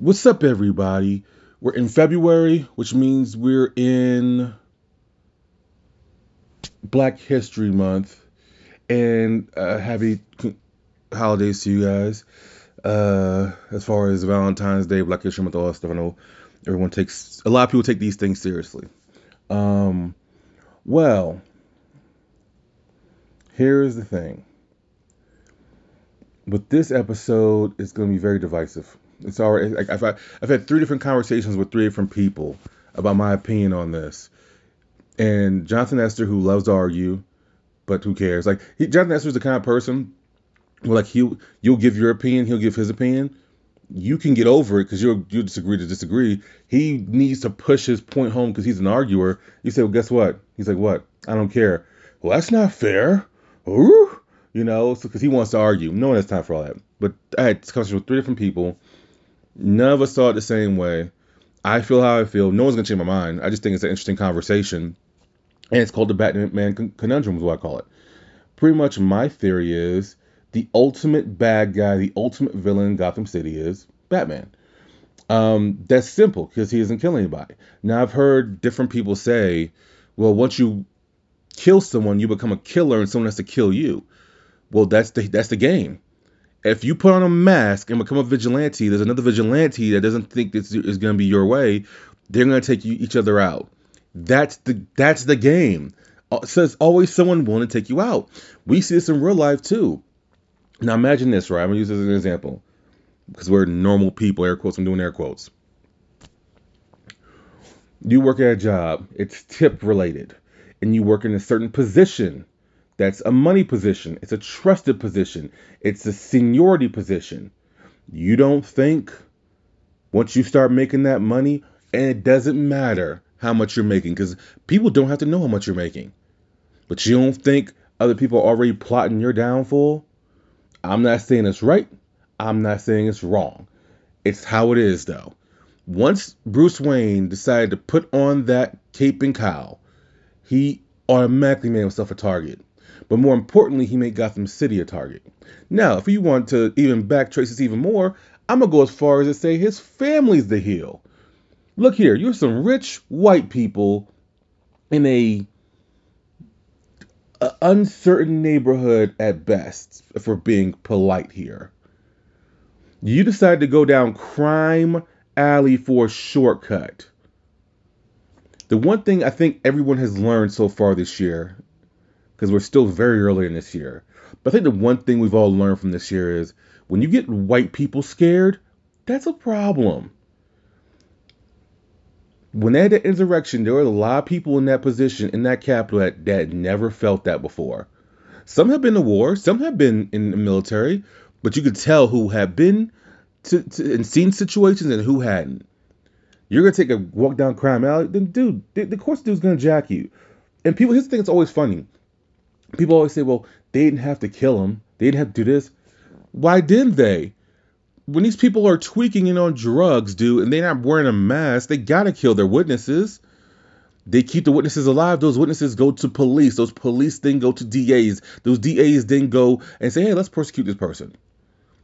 What's up, everybody? We're in February, which means we're in Black History Month, and uh, happy holidays to you guys. Uh, as far as Valentine's Day, Black History Month, all that stuff, I know everyone takes a lot of people take these things seriously. Um, well, here's the thing. With this episode, it's going to be very divisive. It's already like I've I've had three different conversations with three different people about my opinion on this, and Jonathan Esther, who loves to argue, but who cares? Like he, Jonathan Esther's the kind of person where like he you'll give your opinion, he'll give his opinion. You can get over it because you'll you disagree to disagree. He needs to push his point home because he's an arguer. You say, well, guess what? He's like, what? I don't care. Well, that's not fair. Ooh. You know, because he wants to argue. No one has time for all that. But I had discussions with three different people. None of us saw it the same way. I feel how I feel. No one's gonna change my mind. I just think it's an interesting conversation, and it's called the Batman conundrum, is what I call it. Pretty much, my theory is the ultimate bad guy, the ultimate villain in Gotham City is Batman. Um, that's simple because he doesn't kill anybody. Now, I've heard different people say, well, once you kill someone, you become a killer, and someone has to kill you. Well, that's the that's the game if you put on a mask and become a vigilante, there's another vigilante that doesn't think this is going to be your way. They're going to take you, each other out. That's the that's the game. Uh, So there's always someone willing to take you out. We see this in real life too. Now imagine this, right? I'm gonna use this as an example because we're normal people. Air quotes. I'm doing air quotes. You work at a job. It's tip related, and you work in a certain position. That's a money position. It's a trusted position. It's a seniority position. You don't think once you start making that money, and it doesn't matter how much you're making, because people don't have to know how much you're making. But you don't think other people are already plotting your downfall? I'm not saying it's right. I'm not saying it's wrong. It's how it is, though. Once Bruce Wayne decided to put on that cape and cowl, he automatically made himself a target. But more importantly, he made Gotham City a target. Now, if you want to even backtrace this even more, I'm gonna go as far as to say his family's the heel. Look here, you're some rich white people in a, a uncertain neighborhood at best, if we're being polite here. You decide to go down crime alley for a shortcut. The one thing I think everyone has learned so far this year because we're still very early in this year. But I think the one thing we've all learned from this year is when you get white people scared, that's a problem. When they had the insurrection, there were a lot of people in that position, in that capital, that, that never felt that before. Some have been to war, some have been in the military, but you could tell who had been to, to and seen situations and who hadn't. You're gonna take a walk down crime alley, then dude, the, the course dude's gonna jack you. And people, the thing that's always funny people always say, well, they didn't have to kill him. They didn't have to do this. Why didn't they? When these people are tweaking and on drugs, dude, and they're not wearing a mask, they gotta kill their witnesses. They keep the witnesses alive. Those witnesses go to police. Those police then go to DAs. Those DAs then go and say, hey, let's persecute this person.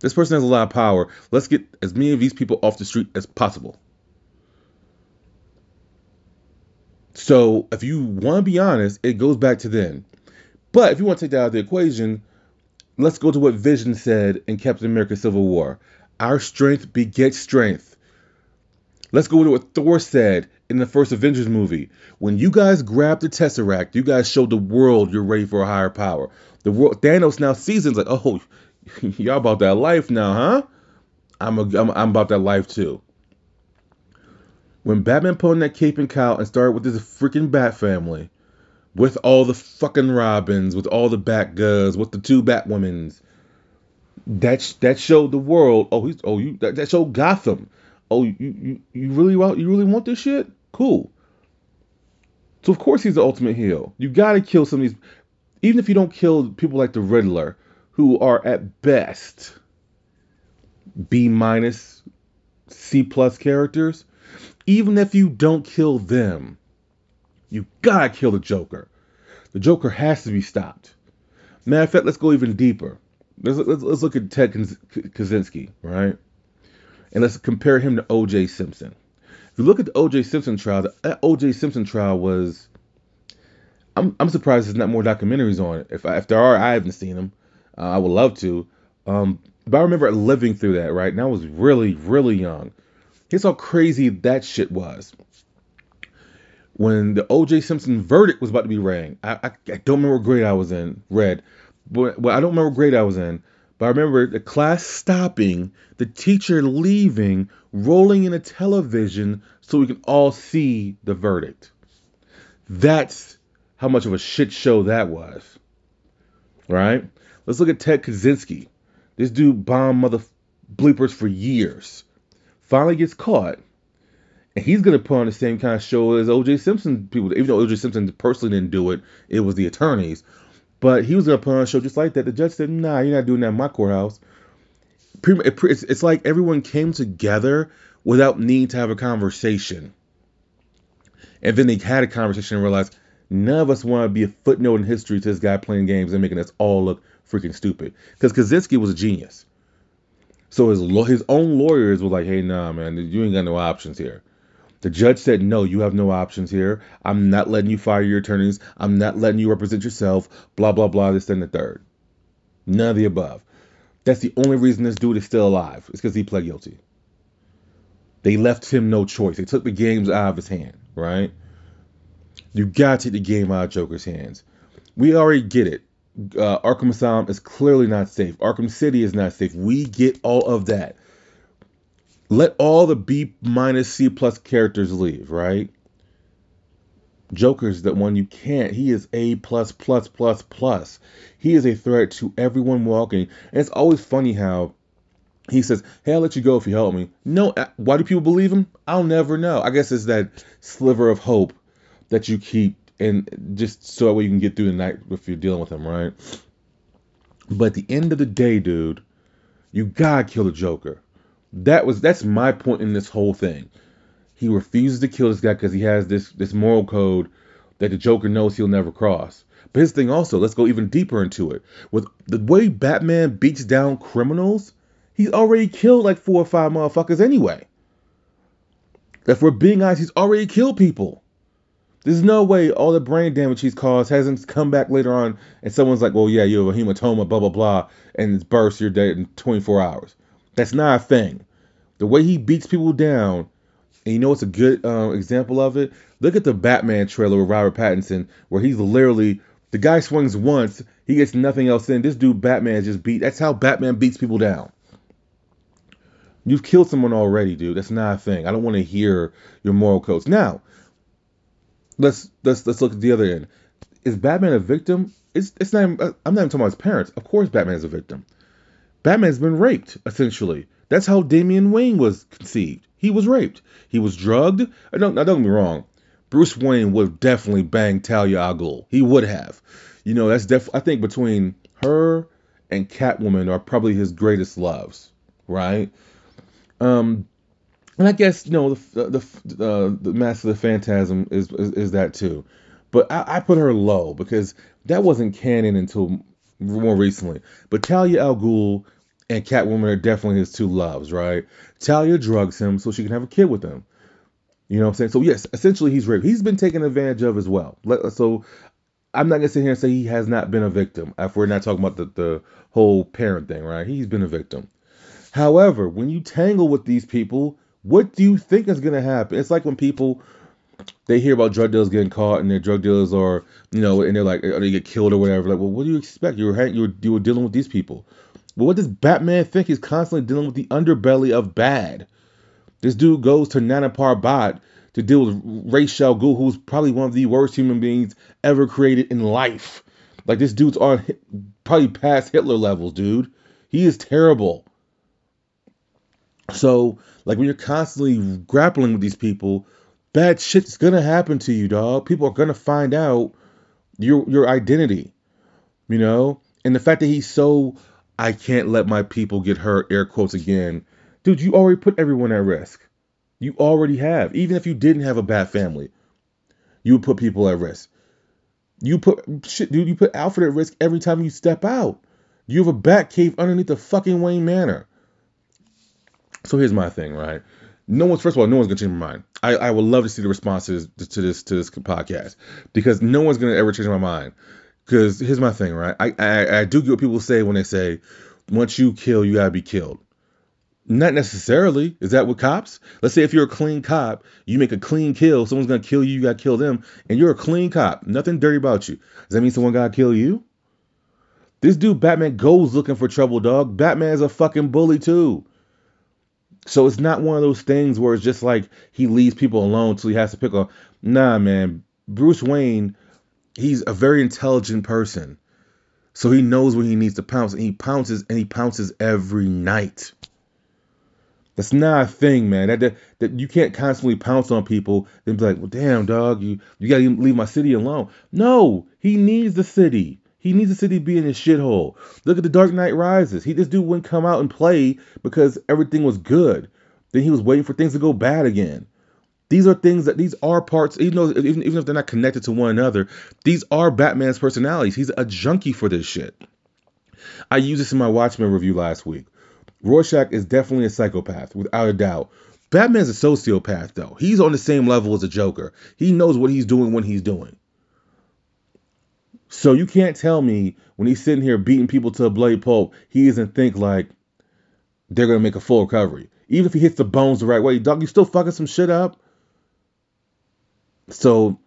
This person has a lot of power. Let's get as many of these people off the street as possible. So if you want to be honest, it goes back to then. But if you want to take that out of the equation, let's go to what Vision said in Captain America Civil War. Our strength begets strength. Let's go to what Thor said in the first Avengers movie. When you guys grabbed the Tesseract, you guys showed the world you're ready for a higher power. The world Thanos now sees like, oh, y'all about that life now, huh? I'm, a, I'm I'm about that life too. When Batman put on that cape and cowl and started with his freaking Bat family, with all the fucking Robins, with all the Batgirls, with the two Batwomens. That sh- that showed the world. Oh, he's oh you that, that showed Gotham. Oh, you, you you really want you really want this shit? Cool. So of course he's the ultimate heel. You gotta kill some of these, even if you don't kill people like the Riddler, who are at best B minus, C plus characters. Even if you don't kill them, you gotta kill the Joker. The Joker has to be stopped. Matter of fact, let's go even deeper. Let's, let's, let's look at Ted Kaczynski, right? And let's compare him to O.J. Simpson. If you look at the O.J. Simpson trial, that O.J. Simpson trial was. I'm, I'm surprised there's not more documentaries on it. If, I, if there are, I haven't seen them. Uh, I would love to. Um, but I remember living through that, right? And I was really, really young. Here's how crazy that shit was. When the O.J. Simpson verdict was about to be read, I, I, I don't remember what grade I was in, read, but well, I don't remember what grade I was in, but I remember the class stopping, the teacher leaving, rolling in a television so we can all see the verdict. That's how much of a shit show that was. Right? Let's look at Ted Kaczynski. This dude bombed mother bleepers for years. Finally gets caught. And he's gonna put on the same kind of show as OJ Simpson people. Even though OJ Simpson personally didn't do it, it was the attorneys. But he was gonna put on a show just like that. The judge said, "Nah, you're not doing that in my courthouse." It's like everyone came together without needing to have a conversation, and then they had a conversation and realized none of us want to be a footnote in history to this guy playing games and making us all look freaking stupid. Because Kaczynski was a genius. So his his own lawyers were like, "Hey, nah, man, you ain't got no options here." The judge said, "No, you have no options here. I'm not letting you fire your attorneys. I'm not letting you represent yourself. Blah blah blah. This and the third. None of the above. That's the only reason this dude is still alive. It's because he pled guilty. They left him no choice. They took the games out of his hand. Right? You gotta take the game out of Joker's hands. We already get it uh, Arkham Asylum is clearly not safe. Arkham City is not safe. We get all of that. Let all the B minus C plus characters leave, right? Joker's the one you can't. He is A plus plus plus plus. He is a threat to everyone walking. And it's always funny how he says, "Hey, I'll let you go if you help me." No, uh, why do people believe him? I'll never know. I guess it's that sliver of hope that you keep and just so that way you can get through the night if you're dealing with him, right? But at the end of the day, dude, you gotta kill the Joker. That was that's my point in this whole thing. He refuses to kill this guy because he has this this moral code that the Joker knows he'll never cross. But his thing also, let's go even deeper into it. With the way Batman beats down criminals, he's already killed like four or five motherfuckers anyway. If we're being honest, he's already killed people. There's no way all the brain damage he's caused hasn't come back later on and someone's like, well, yeah, you have a hematoma, blah, blah, blah, and it's burst, you're dead in 24 hours. That's not a thing. The way he beats people down, and you know what's a good uh, example of it? Look at the Batman trailer with Robert Pattinson, where he's literally, the guy swings once, he gets nothing else in. This dude, Batman, just beat, that's how Batman beats people down. You've killed someone already, dude. That's not a thing. I don't want to hear your moral codes. Now, let's let's let's look at the other end. Is Batman a victim? It's it's not. Even, I'm not even talking about his parents. Of course, Batman is a victim. Batman's been raped essentially. That's how Damian Wayne was conceived. He was raped. He was drugged. I don't. Now don't get me wrong. Bruce Wayne would definitely bang Talia al Ghul. He would have. You know, that's def. I think between her and Catwoman are probably his greatest loves, right? Um, and I guess you know the the uh, the Mask of the Phantasm is, is, is that too, but I, I, put her low because that wasn't canon until more recently. But Talia al Ghul and Catwoman are definitely his two loves, right? Talia drugs him so she can have a kid with him. You know what I'm saying? So yes, essentially he's raped. He's been taken advantage of as well. So I'm not gonna sit here and say he has not been a victim. If we're not talking about the, the whole parent thing, right? He's been a victim. However, when you tangle with these people, what do you think is going to happen? It's like when people they hear about drug dealers getting caught and their drug dealers are, you know, and they're like, they get killed or whatever. Like, well, what do you expect? You you were, you were dealing with these people. Well, what does Batman think? He's constantly dealing with the underbelly of bad. This dude goes to Nanda Parbat to deal with al Ghul, who's probably one of the worst human beings ever created in life. Like this dude's on probably past Hitler levels, dude. He is terrible. So, like when you're constantly grappling with these people, bad shit's gonna happen to you, dog. People are gonna find out your your identity, you know. And the fact that he's so, I can't let my people get hurt, air quotes again, dude. You already put everyone at risk. You already have. Even if you didn't have a bad family, you would put people at risk. You put shit, dude. You put Alfred at risk every time you step out. You have a bat cave underneath the fucking Wayne Manor. So here's my thing, right? No one's first of all, no one's gonna change my mind. I, I would love to see the responses to this to this podcast because no one's gonna ever change my mind. Because here's my thing, right? I, I I do get what people say when they say, once you kill, you gotta be killed. Not necessarily. Is that what cops? Let's say if you're a clean cop, you make a clean kill, someone's gonna kill you, you gotta kill them, and you're a clean cop. Nothing dirty about you. Does that mean someone gotta kill you? This dude Batman goes looking for trouble, dog. Batman's a fucking bully too. So it's not one of those things where it's just like he leaves people alone till he has to pick on. Nah, man. Bruce Wayne, he's a very intelligent person. So he knows when he needs to pounce, and he pounces and he pounces every night. That's not a thing, man. That, that that you can't constantly pounce on people and be like, "Well, damn, dog, you you gotta leave my city alone." No, he needs the city. He needs the city to be in his shithole. Look at the Dark Knight Rises. He this dude wouldn't come out and play because everything was good. Then he was waiting for things to go bad again. These are things that these are parts, even though even, even if they're not connected to one another, these are Batman's personalities. He's a junkie for this shit. I used this in my Watchmen review last week. Rorschach is definitely a psychopath, without a doubt. Batman's a sociopath, though. He's on the same level as a Joker. He knows what he's doing when he's doing. So you can't tell me when he's sitting here beating people to a bloody pulp, he doesn't think like they're gonna make a full recovery. Even if he hits the bones the right way, dog, you still fucking some shit up. So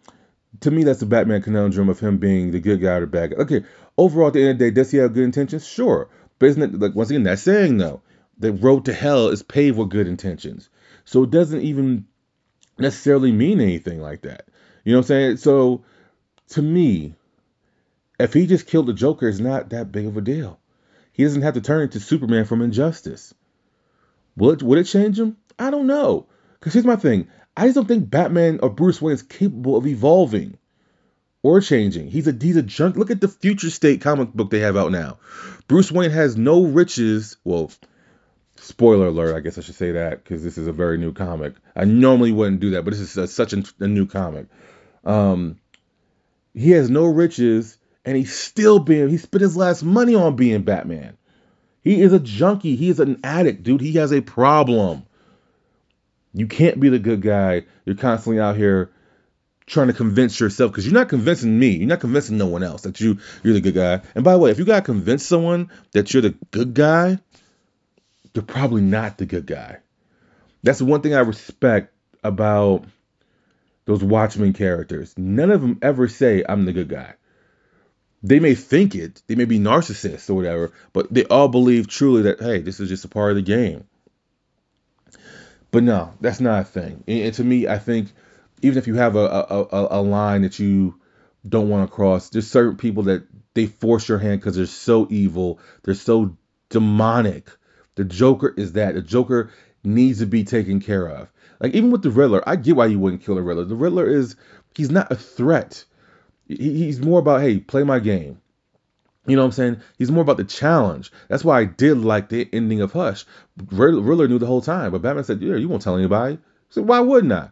to me, that's the Batman conundrum of him being the good guy or the bad guy. Okay, overall, at the end of the day, does he have good intentions? Sure. But isn't it like once again that saying though, the road to hell is paved with good intentions. So it doesn't even necessarily mean anything like that. You know what I'm saying? So to me, if he just killed the Joker, it's not that big of a deal. He doesn't have to turn into Superman from Injustice. Will it, would it change him? I don't know. Because here's my thing I just don't think Batman or Bruce Wayne is capable of evolving or changing. He's a he's a junk. Look at the Future State comic book they have out now. Bruce Wayne has no riches. Well, spoiler alert. I guess I should say that because this is a very new comic. I normally wouldn't do that, but this is a, such a, a new comic. Um, he has no riches and he's still being he spent his last money on being Batman. He is a junkie. He is an addict, dude. He has a problem. You can't be the good guy. You're constantly out here trying to convince yourself because you're not convincing me. You're not convincing no one else that you you're the good guy. And by the way, if you gotta convince someone that you're the good guy, you're probably not the good guy. That's the one thing I respect about those Watchmen characters. None of them ever say I'm the good guy they may think it, they may be narcissists or whatever, but they all believe truly that hey, this is just a part of the game. But no, that's not a thing. And, and to me, I think even if you have a, a, a, a line that you don't want to cross, there's certain people that they force your hand because they're so evil, they're so demonic. The Joker is that. The Joker needs to be taken care of. Like even with the Riddler, I get why you wouldn't kill the Riddler. The Riddler is he's not a threat he's more about hey, play my game. You know what I'm saying? He's more about the challenge. That's why I did like the ending of Hush. Riddler knew the whole time, but Batman said, "Yeah, you won't tell anybody." So why wouldn't I?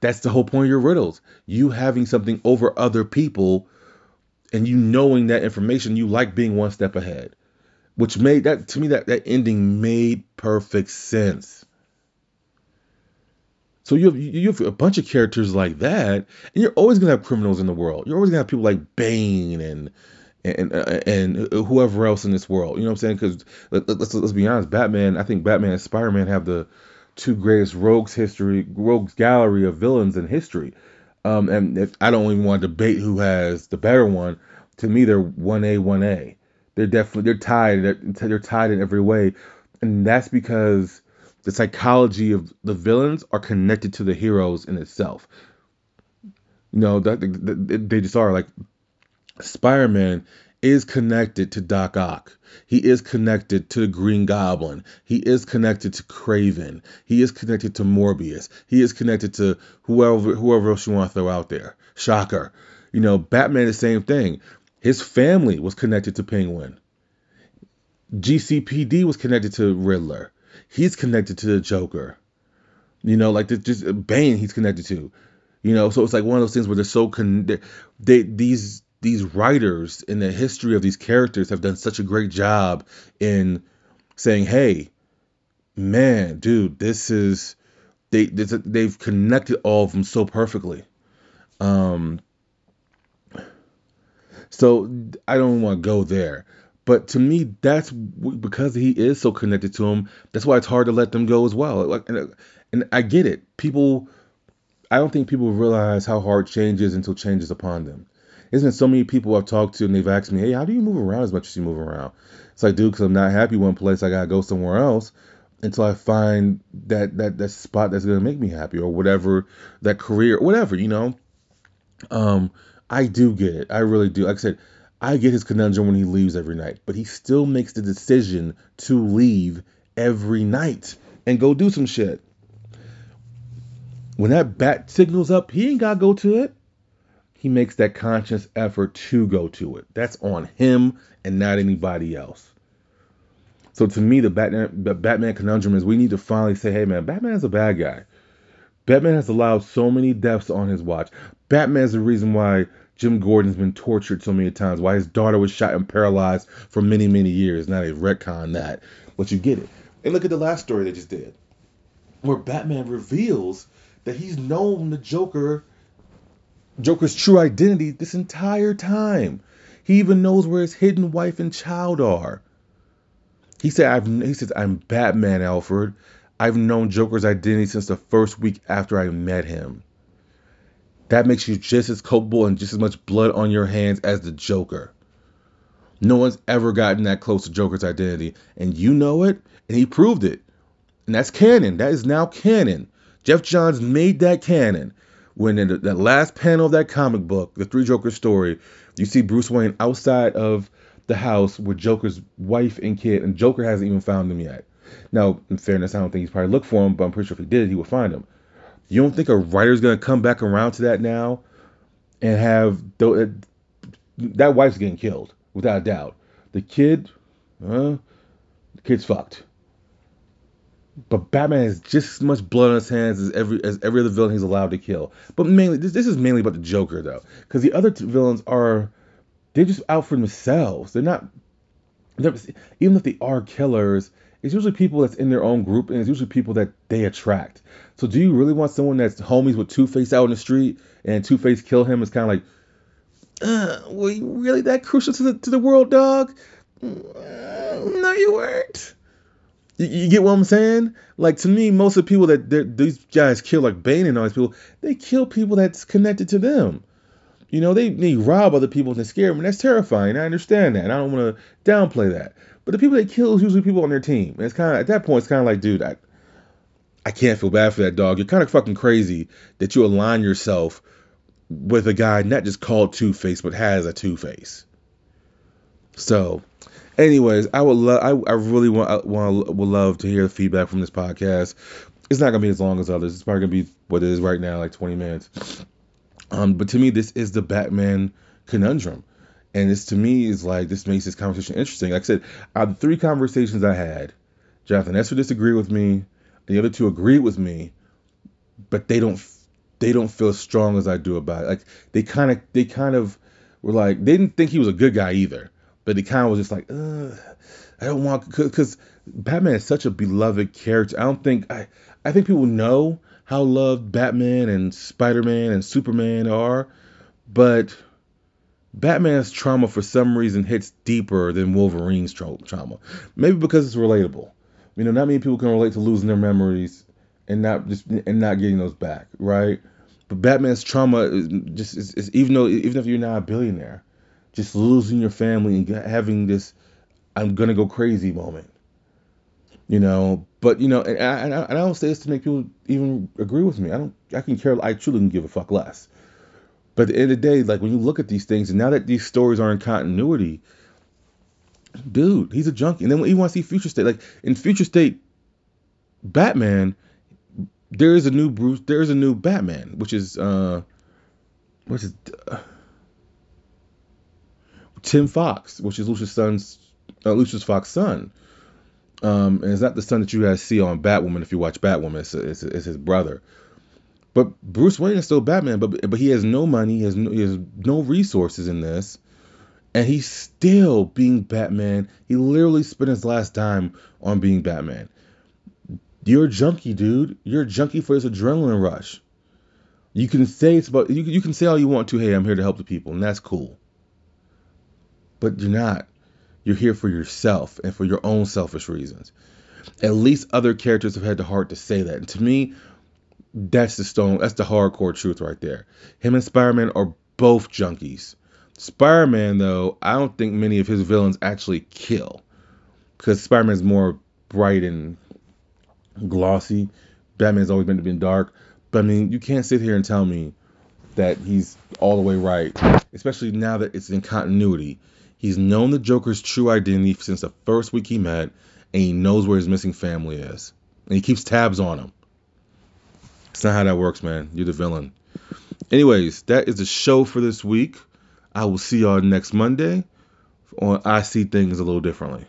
That's the whole point of your riddles. You having something over other people, and you knowing that information, you like being one step ahead, which made that to me that that ending made perfect sense. So you have you have a bunch of characters like that, and you're always gonna have criminals in the world. You're always gonna have people like Bane and and uh, and whoever else in this world. You know what I'm saying? Because let, us let's be honest, Batman. I think Batman and Spider-Man have the two greatest rogues history, rogues gallery of villains in history. Um, and I don't even want to debate who has the better one. To me, they're one A, one A. They're definitely they're tied. They're, they're tied in every way, and that's because the psychology of the villains are connected to the heroes in itself. You know, that they just are like Spider-Man is connected to Doc Ock. He is connected to the Green Goblin. He is connected to Kraven. He is connected to Morbius. He is connected to whoever whoever else you want to throw out there. Shocker. You know, Batman the same thing. His family was connected to Penguin. GCPD was connected to Riddler he's connected to the Joker. You know, like just Bane, he's connected to. You know, so it's like one of those things where they're so con- they, they these these writers in the history of these characters have done such a great job in saying, "Hey, man, dude, this is they this, they've connected all of them so perfectly." Um, so I don't want to go there, but to me, that's because he is so connected to him. That's why it's hard to let them go as well. Like, and, and I get it. People, I don't think people realize how hard change is until change is upon them. There's been so many people I've talked to, and they've asked me, "Hey, how do you move around as much as you move around?" It's like, dude, because I'm not happy one place, I gotta go somewhere else until I find that that that spot that's gonna make me happy, or whatever that career, whatever, you know. Um, I do get it. I really do. Like I said, I get his conundrum when he leaves every night, but he still makes the decision to leave every night and go do some shit. When that bat signals up, he ain't gotta go to it he makes that conscious effort to go to it. That's on him and not anybody else. So to me, the Batman, the Batman conundrum is we need to finally say, hey man, Batman is a bad guy. Batman has allowed so many deaths on his watch. Batman is the reason why Jim Gordon's been tortured so many times, why his daughter was shot and paralyzed for many, many years. Now they retcon that, but you get it. And look at the last story they just did, where Batman reveals that he's known the Joker Joker's true identity this entire time. He even knows where his hidden wife and child are. He said, I've, he says, I'm Batman, Alfred. I've known Joker's identity since the first week after I met him. That makes you just as culpable and just as much blood on your hands as the Joker. No one's ever gotten that close to Joker's identity, and you know it, and he proved it. And that's canon. That is now canon. Geoff Johns made that canon when in the, the last panel of that comic book, the Three Joker story, you see Bruce Wayne outside of the house with Joker's wife and kid, and Joker hasn't even found them yet. Now, in fairness, I don't think he's probably looked for him, but I'm pretty sure if he did, he would find him. You don't think a writer's gonna come back around to that now and have uh, that wife's getting killed without a doubt. The kid, uh, the kid's fucked. But Batman has just as much blood on his hands as every as every other villain he's allowed to kill. But mainly, this, this is mainly about the Joker though, because the other villains are they're just out for themselves. They're not. They're, even if they are killers, it's usually people that's in their own group, and it's usually people that they attract. So, do you really want someone that's homies with Two Face out in the street, and Two Face kill him? It's kind of like, uh, were you really that crucial to the to the world, dog? Uh, no, you weren't. You, you, get what I'm saying? Like to me, most of the people that these guys kill, like Bane and all these people, they kill people that's connected to them. You know, they, they rob other people and scare them, and that's terrifying. I understand that, I don't want to downplay that. But the people they kill is usually people on their team. And it's kind of at that point, it's kind of like, dude, I, I can't feel bad for that dog. You're kind of fucking crazy that you align yourself with a guy not just called Two Face, but has a Two Face. So Anyways, I would love. I, I really want want would love to hear the feedback from this podcast. It's not gonna be as long as others. It's probably gonna be what it is right now, like 20 minutes. Um, but to me, this is the Batman conundrum, and this to me is like this makes this conversation interesting. Like I said, out of the three conversations I had, Jonathan Esther disagreed with me, the other two agreed with me, but they don't they don't feel as strong as I do about it. Like they kind of they kind of were like they didn't think he was a good guy either but he kind of was just like, I don't want because Batman is such a beloved character. I don't think I I think people know how loved Batman and Spider Man and Superman are, but Batman's trauma for some reason hits deeper than Wolverine's tra- trauma. Maybe because it's relatable. You know, not many people can relate to losing their memories and not just and not getting those back, right? But Batman's trauma is just is, is even though even if you're not a billionaire, just losing your family and having this I'm gonna go crazy moment. You know, but you know, and I, and I, don't say this to make people even agree with me. I don't. I can care. I truly can give a fuck less. But at the end of the day, like when you look at these things, and now that these stories are in continuity, dude, he's a junkie. And then when you want to see Future State, like in Future State, Batman, there is a new Bruce, there is a new Batman, which is uh, what's his. Uh, Tim Fox, which is Lucius son's uh, Lucius Fox's son. Um, and it's not the son that you guys see on Batwoman if you watch Batwoman. It's, it's, it's his brother. But Bruce Wayne is still Batman, but but he has no money, he has no, he has no resources in this, and he's still being Batman. He literally spent his last dime on being Batman. You're a junkie, dude. You're a junkie for this adrenaline rush. You can say it's about you. You can say all you want to. Hey, I'm here to help the people, and that's cool. But you're not. You're here for yourself and for your own selfish reasons. At least other characters have had the heart to say that. And to me, that's the stone. That's the hardcore truth right there. Him and Spider-Man are both junkies. Spider-Man, though, I don't think many of his villains actually kill, because Spider-Man's more bright and glossy. Batman's always been to be dark. But I mean, you can't sit here and tell me that he's all the way right, especially now that it's in continuity. He's known the Joker's true identity since the first week he met, and he knows where his missing family is. And he keeps tabs on him. It's not how that works, man. You're the villain. Anyways, that is the show for this week. I will see y'all next Monday on I See Things a Little Differently.